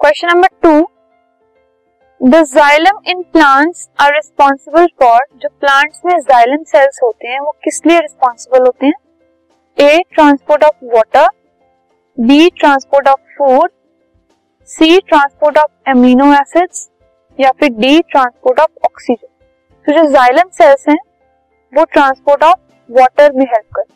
Question number two the xylem in plants are responsible for जो plants में xylem cells होते हैं, वो किस लिए रिस्पॉन्सिबल होते हैं? A transport of water B transport of food C transport of amino acids या फिर डी ट्रांसपोर्ट ऑफ़ ऑक्सीजन तो जो जाइलम सेल्स हैं, वो ट्रांसपोर्ट ऑफ़ वाटर में हेल्प करते हैं।